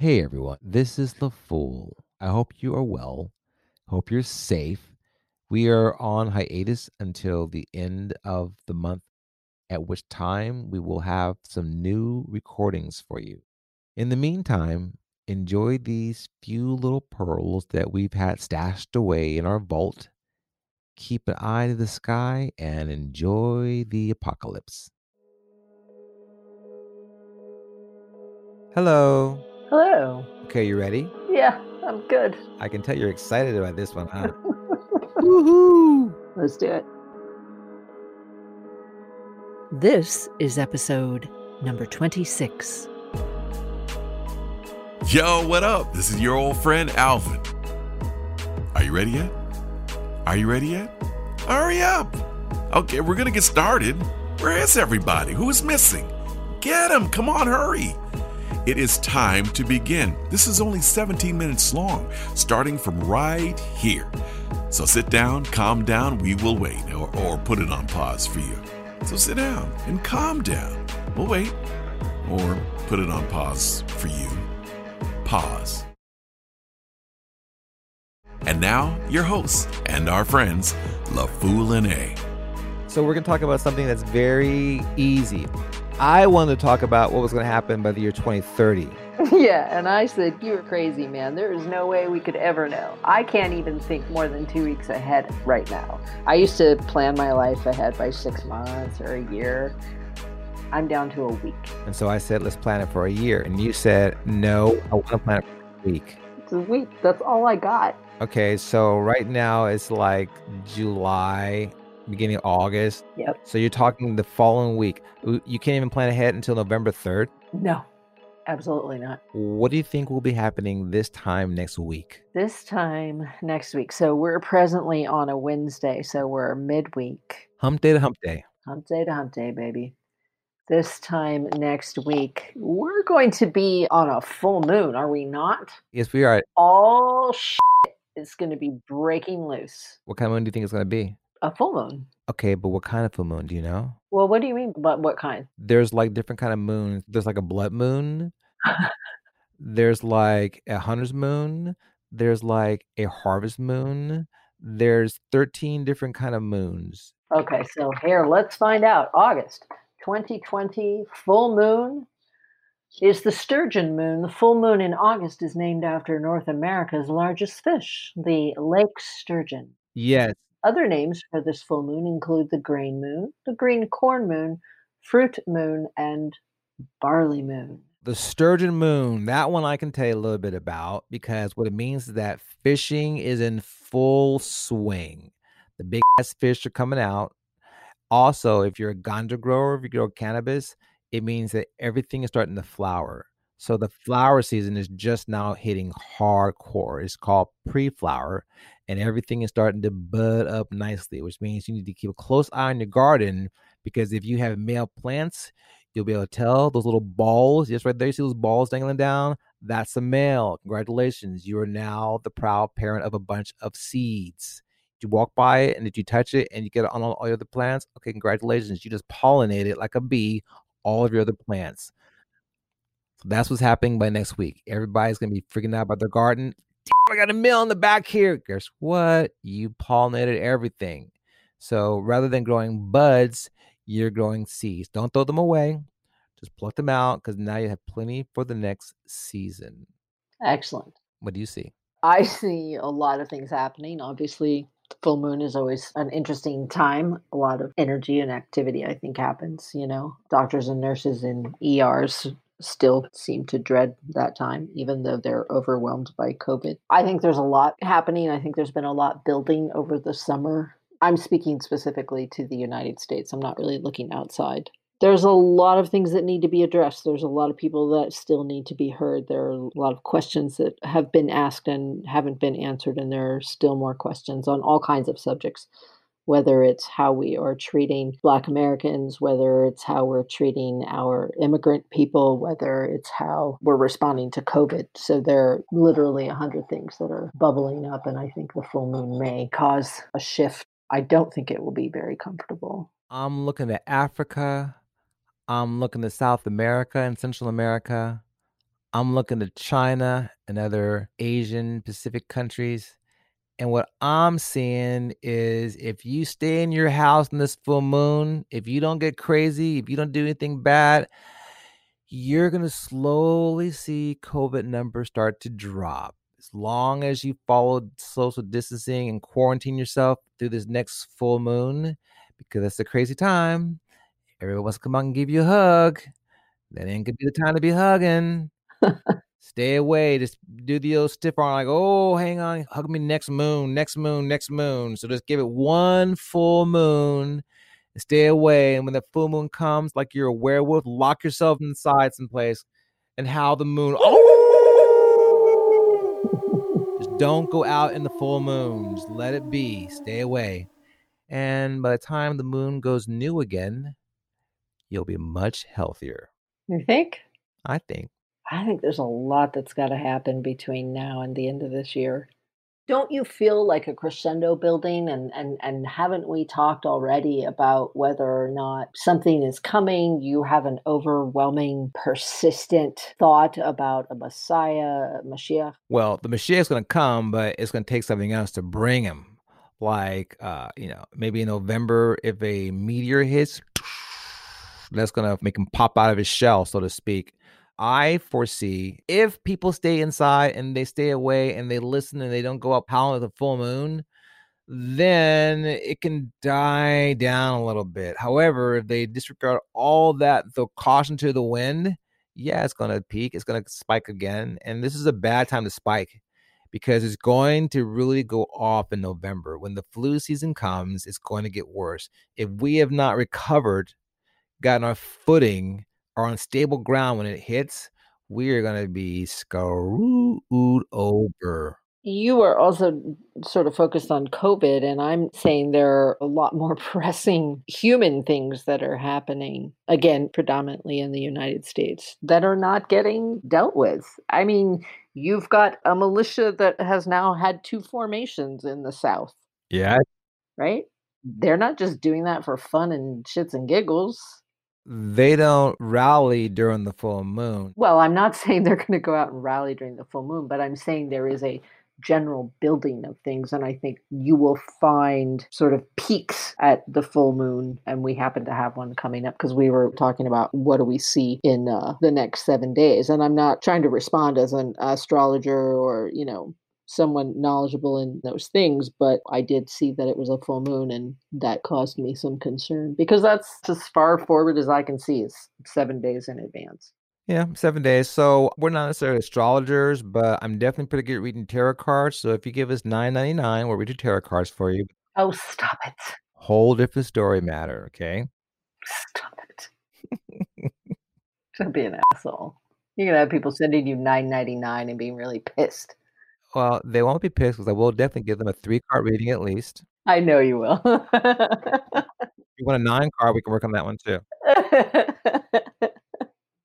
Hey everyone, this is The Fool. I hope you are well. Hope you're safe. We are on hiatus until the end of the month, at which time we will have some new recordings for you. In the meantime, enjoy these few little pearls that we've had stashed away in our vault. Keep an eye to the sky and enjoy the apocalypse. Hello. Hello. Okay, you ready? Yeah, I'm good. I can tell you're excited about this one, huh? Woohoo! Let's do it. This is episode number 26. Yo, what up? This is your old friend Alvin. Are you ready yet? Are you ready yet? Hurry up! Okay, we're gonna get started. Where is everybody? Who is missing? Get them! Come on, hurry! It is time to begin. This is only 17 minutes long, starting from right here. So sit down, calm down, we will wait, or, or put it on pause for you. So sit down and calm down. We'll wait, or put it on pause for you. Pause. And now, your hosts and our friends, La Fool and A. So, we're going to talk about something that's very easy. I wanted to talk about what was going to happen by the year 2030. yeah, and I said, You're crazy, man. There is no way we could ever know. I can't even think more than two weeks ahead right now. I used to plan my life ahead by six months or a year. I'm down to a week. And so I said, Let's plan it for a year. And you said, No, I want to plan it for a week. It's a week. That's all I got. Okay, so right now it's like July, beginning of August. Yep. So you're talking the following week. You can't even plan ahead until November 3rd? No, absolutely not. What do you think will be happening this time next week? This time next week. So we're presently on a Wednesday, so we're midweek. Hump day to hump day. Hump day to hump day, baby. This time next week, we're going to be on a full moon, are we not? Yes, we are. All shit is going to be breaking loose. What kind of moon do you think it's going to be? A full moon. Okay, but what kind of full moon? Do you know? Well, what do you mean? But what kind? There's like different kind of moons. There's like a blood moon. There's like a hunter's moon. There's like a harvest moon. There's 13 different kind of moons. Okay, so here, let's find out. August 2020 full moon is the sturgeon moon. The full moon in August is named after North America's largest fish, the lake sturgeon. Yes. Other names for this full moon include the grain moon, the green corn moon, fruit moon, and barley moon. The sturgeon moon, that one I can tell you a little bit about because what it means is that fishing is in full swing. The big ass fish are coming out. Also, if you're a ganja grower, if you grow cannabis, it means that everything is starting to flower. So the flower season is just now hitting hardcore. It's called pre-flower, and everything is starting to bud up nicely, which means you need to keep a close eye on your garden because if you have male plants, you'll be able to tell those little balls. Just right there, you see those balls dangling down. That's a male. Congratulations, you are now the proud parent of a bunch of seeds. Did you walk by it and did you touch it and you get it on all, your other plants? Okay, congratulations. You just pollinated like a bee all of your other plants. That's what's happening by next week. Everybody's gonna be freaking out about their garden. I got a mill in the back here. Guess what? You pollinated everything. So rather than growing buds, you're growing seeds. Don't throw them away. Just pluck them out because now you have plenty for the next season. Excellent. What do you see? I see a lot of things happening. Obviously, full moon is always an interesting time. A lot of energy and activity, I think, happens. You know, doctors and nurses in ERs still seem to dread that time, even though they're overwhelmed by COVID. I think there's a lot happening. I think there's been a lot building over the summer. I'm speaking specifically to the United States. I'm not really looking outside. There's a lot of things that need to be addressed. There's a lot of people that still need to be heard. There are a lot of questions that have been asked and haven't been answered, and there are still more questions on all kinds of subjects whether it's how we are treating Black Americans, whether it's how we're treating our immigrant people, whether it's how we're responding to COVID. So there are literally a hundred things that are bubbling up, and I think the full moon may cause a shift. I don't think it will be very comfortable. I'm looking at Africa. I'm looking to South America and Central America. I'm looking to China and other Asian Pacific countries. And what I'm seeing is if you stay in your house in this full moon, if you don't get crazy, if you don't do anything bad, you're going to slowly see COVID numbers start to drop. As long as you follow social distancing and quarantine yourself through this next full moon, because that's the crazy time. Everyone wants to come out and give you a hug. That ain't gonna be the time to be hugging. Stay away. Just do the old stiff arm, like, oh, hang on, hug me next moon, next moon, next moon. So just give it one full moon stay away. And when the full moon comes, like you're a werewolf, lock yourself inside someplace and howl the moon. Oh! just don't go out in the full moon. Just let it be. Stay away. And by the time the moon goes new again, you'll be much healthier. You think? I think. I think there's a lot that's got to happen between now and the end of this year. Don't you feel like a crescendo building and and and haven't we talked already about whether or not something is coming? You have an overwhelming persistent thought about a Messiah, a Mashiach. Well, the Mashiach is going to come, but it's going to take something else to bring him. Like uh, you know, maybe in November if a meteor hits that's going to make him pop out of his shell, so to speak. I foresee if people stay inside and they stay away and they listen and they don't go up howling at the full moon, then it can die down a little bit. However, if they disregard all that, the caution to the wind, yeah, it's going to peak. It's going to spike again. And this is a bad time to spike because it's going to really go off in November. When the flu season comes, it's going to get worse. If we have not recovered, gotten our footing, are on stable ground when it hits, we are going to be screwed over. You are also sort of focused on COVID, and I'm saying there are a lot more pressing human things that are happening, again, predominantly in the United States, that are not getting dealt with. I mean, you've got a militia that has now had two formations in the South. Yeah. Right? They're not just doing that for fun and shits and giggles they don't rally during the full moon. Well, I'm not saying they're going to go out and rally during the full moon, but I'm saying there is a general building of things. And I think you will find sort of peaks at the full moon. And we happen to have one coming up because we were talking about what do we see in uh, the next seven days. And I'm not trying to respond as an astrologer or, you know, someone knowledgeable in those things, but I did see that it was a full moon and that caused me some concern because that's as far forward as I can see is seven days in advance. Yeah, seven days. So we're not necessarily astrologers, but I'm definitely pretty good at reading tarot cards. So if you give us nine ninety nine, we'll read your tarot cards for you. Oh, stop it! Whole different story matter. Okay. Stop it! Don't be an asshole. You're gonna have people sending you nine ninety nine and being really pissed. Well, they won't be pissed because I will definitely give them a three card reading at least. I know you will. if you want a nine card, we can work on that one too.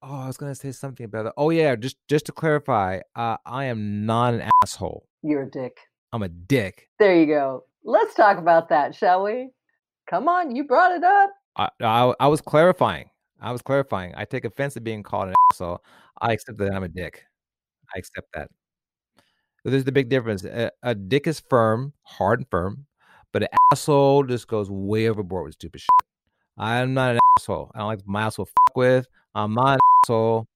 oh, I was gonna say something about it. Oh yeah, just just to clarify, uh, I am not an asshole. You're a dick. I'm a dick. There you go. Let's talk about that, shall we? Come on, you brought it up. I I, I was clarifying. I was clarifying. I take offense to being called an asshole. I accept that I'm a dick. I accept that. There's the big difference. A, a, dick is firm, hard and firm, but an asshole just goes way overboard with stupid shit. I'm not an asshole. I don't like my asshole fuck with. I'm not an asshole.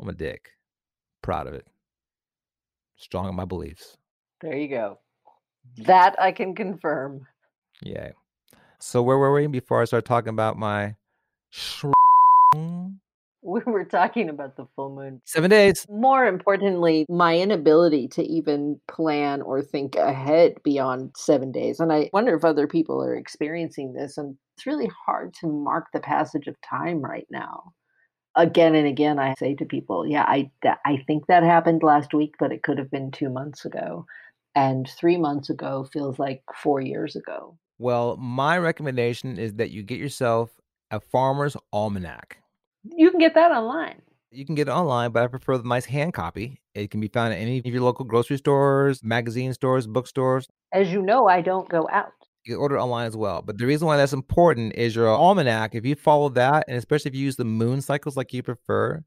I'm a dick. Proud of it. Strong in my beliefs. There you go. That I can confirm. Yeah. So where were we before I start talking about my we were talking about the full moon. Seven days. More importantly, my inability to even plan or think ahead beyond seven days. And I wonder if other people are experiencing this. And it's really hard to mark the passage of time right now. Again and again, I say to people, yeah, I, I think that happened last week, but it could have been two months ago. And three months ago feels like four years ago. Well, my recommendation is that you get yourself a farmer's almanac you can get that online. You can get it online, but I prefer the nice hand copy. It can be found at any of your local grocery stores, magazine stores, bookstores. As you know, I don't go out. You can order online as well. But the reason why that's important is your almanac. If you follow that, and especially if you use the moon cycles like you prefer,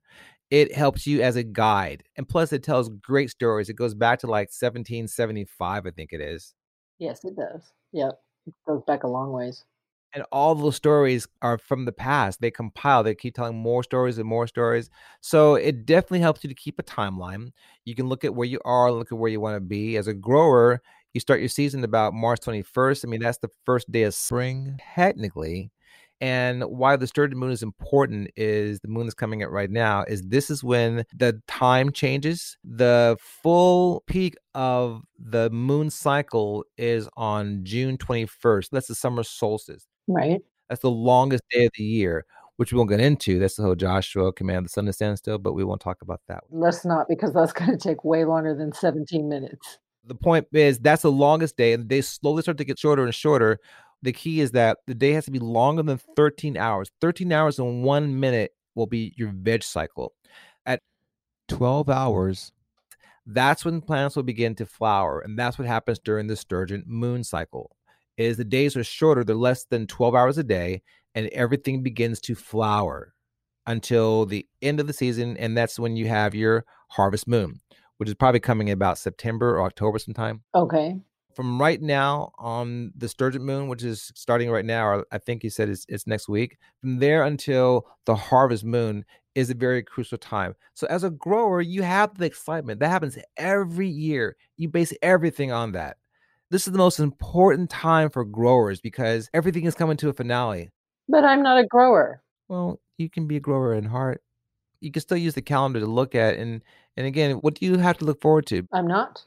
it helps you as a guide. And plus, it tells great stories. It goes back to like 1775, I think it is. Yes, it does. Yep. It goes back a long ways. And all those stories are from the past. They compile, they keep telling more stories and more stories. So it definitely helps you to keep a timeline. You can look at where you are, look at where you want to be. As a grower, you start your season about March 21st. I mean, that's the first day of spring, technically. And why the sturgeon moon is important is the moon is coming at right now, is this is when the time changes. The full peak of the moon cycle is on June 21st. That's the summer solstice. Right. That's the longest day of the year, which we won't get into. That's the whole Joshua command the sun to stand still, but we won't talk about that. Let's not, because that's going to take way longer than 17 minutes. The point is that's the longest day, and the days slowly start to get shorter and shorter. The key is that the day has to be longer than 13 hours. 13 hours and one minute will be your veg cycle. At 12 hours, that's when plants will begin to flower, and that's what happens during the sturgeon moon cycle. Is the days are shorter; they're less than 12 hours a day, and everything begins to flower until the end of the season, and that's when you have your harvest moon, which is probably coming in about September or October sometime. Okay. From right now on the sturgeon moon, which is starting right now, or I think you said it's, it's next week. From there until the harvest moon is a very crucial time. So as a grower, you have the excitement that happens every year. You base everything on that. This is the most important time for growers because everything is coming to a finale. But I'm not a grower. Well, you can be a grower in heart. You can still use the calendar to look at and and again, what do you have to look forward to? I'm not.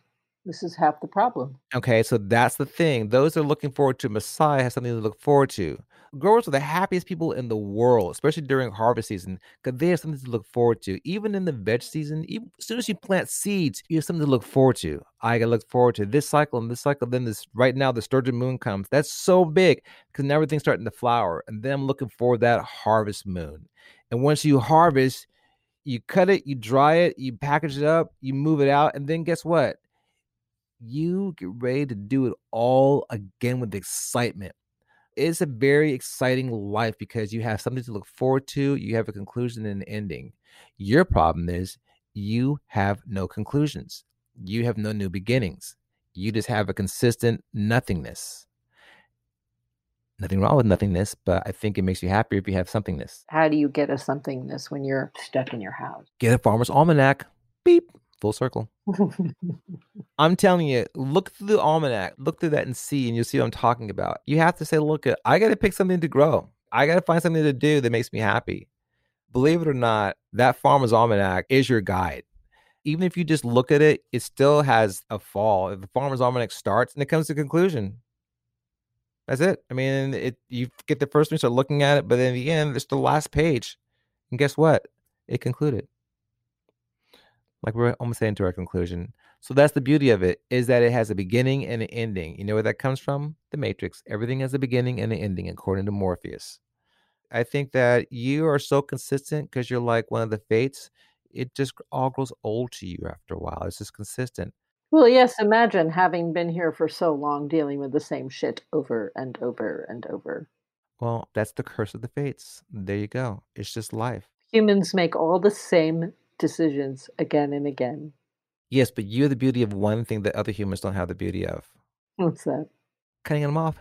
This is half the problem. Okay, so that's the thing. Those that are looking forward to Messiah have something to look forward to. Growers are the happiest people in the world, especially during harvest season, because they have something to look forward to. Even in the veg season, even, as soon as you plant seeds, you have something to look forward to. I gotta look forward to this cycle and this cycle. Then this right now, the sturgeon moon comes. That's so big because now everything's starting to flower, and then I'm looking for that harvest moon. And once you harvest, you cut it, you dry it, you package it up, you move it out, and then guess what? You get ready to do it all again with excitement. It's a very exciting life because you have something to look forward to, you have a conclusion and an ending. Your problem is you have no conclusions, you have no new beginnings. You just have a consistent nothingness. Nothing wrong with nothingness, but I think it makes you happier if you have somethingness. How do you get a somethingness when you're stuck in your house? Get a farmer's almanac. Beep. Full circle. I'm telling you, look through the almanac, look through that and see, and you'll see what I'm talking about. You have to say, look, uh, I got to pick something to grow. I got to find something to do that makes me happy. Believe it or not, that farmer's almanac is your guide. Even if you just look at it, it still has a fall. The farmer's almanac starts and it comes to conclusion, that's it. I mean, it you get the first one, start looking at it, but then in the end, it's the last page. And guess what? It concluded. Like we're almost saying to our conclusion. So that's the beauty of it, is that it has a beginning and an ending. You know where that comes from? The Matrix. Everything has a beginning and an ending, according to Morpheus. I think that you are so consistent because you're like one of the fates. It just all grows old to you after a while. It's just consistent. Well, yes, imagine having been here for so long dealing with the same shit over and over and over. Well, that's the curse of the fates. There you go. It's just life. Humans make all the same decisions again and again. Yes, but you have the beauty of one thing that other humans don't have the beauty of What's that? cutting them off.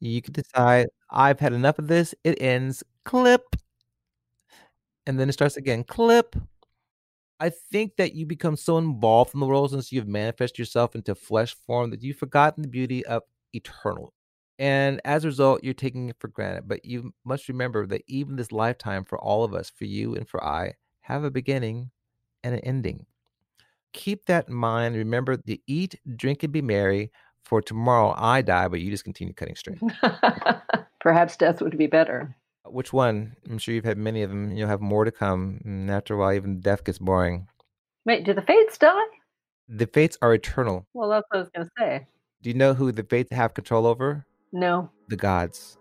You can decide, I've had enough of this. It ends, clip. And then it starts again, clip. I think that you become so involved in the world since you've manifested yourself into flesh form that you've forgotten the beauty of eternal. And as a result, you're taking it for granted. But you must remember that even this lifetime, for all of us, for you and for I, have a beginning and an ending. Keep that in mind. Remember to eat, drink, and be merry. For tomorrow I die, but you just continue cutting straight. Perhaps death would be better. Uh, which one? I'm sure you've had many of them. You'll have more to come. And after a while, even death gets boring. Wait, do the fates die? The fates are eternal. Well, that's what I was going to say. Do you know who the fates have control over? No. The gods.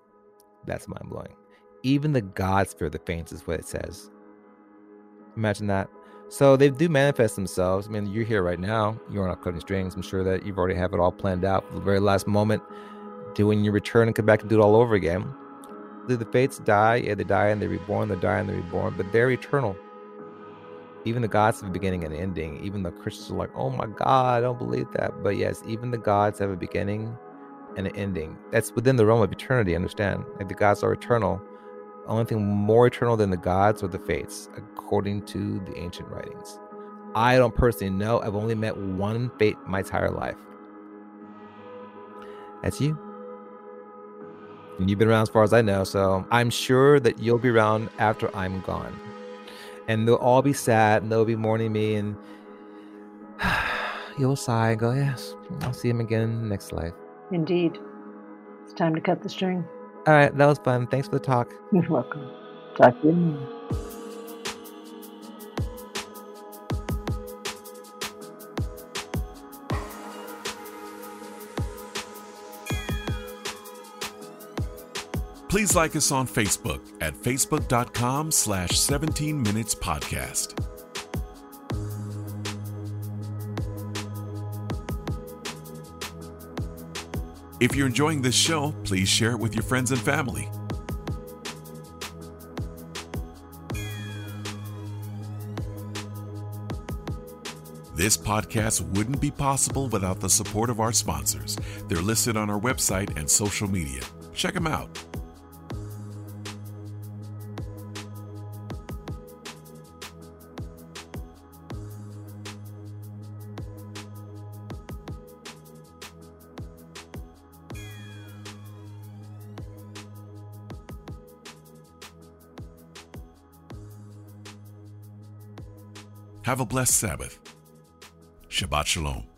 That's mind blowing. Even the gods fear the fates, is what it says. Imagine that. So they do manifest themselves. I mean, you're here right now. You're not cutting strings. I'm sure that you've already have it all planned out the very last moment. Doing your return and come back and do it all over again. do the fates die? Yeah, they die and they're reborn. They die and they're reborn, but they're eternal. Even the gods have a beginning and ending. Even the Christians are like, "Oh my God, I don't believe that." But yes, even the gods have a beginning and an ending. That's within the realm of eternity. Understand? Like the gods are eternal. Only thing more eternal than the gods or the fates, according to the ancient writings. I don't personally know. I've only met one fate my entire life. That's you. And you've been around as far as I know, so I'm sure that you'll be around after I'm gone. And they'll all be sad and they'll be mourning me, and you'll sigh and go, Yes, I'll see him again next life. Indeed. It's time to cut the string. All right, that was fun. Thanks for the talk. You're welcome. Talk to you. later. Please like us on Facebook at facebook.com slash 17 minutes podcast. If you're enjoying this show, please share it with your friends and family. This podcast wouldn't be possible without the support of our sponsors. They're listed on our website and social media. Check them out. Have a blessed Sabbath. Shabbat Shalom.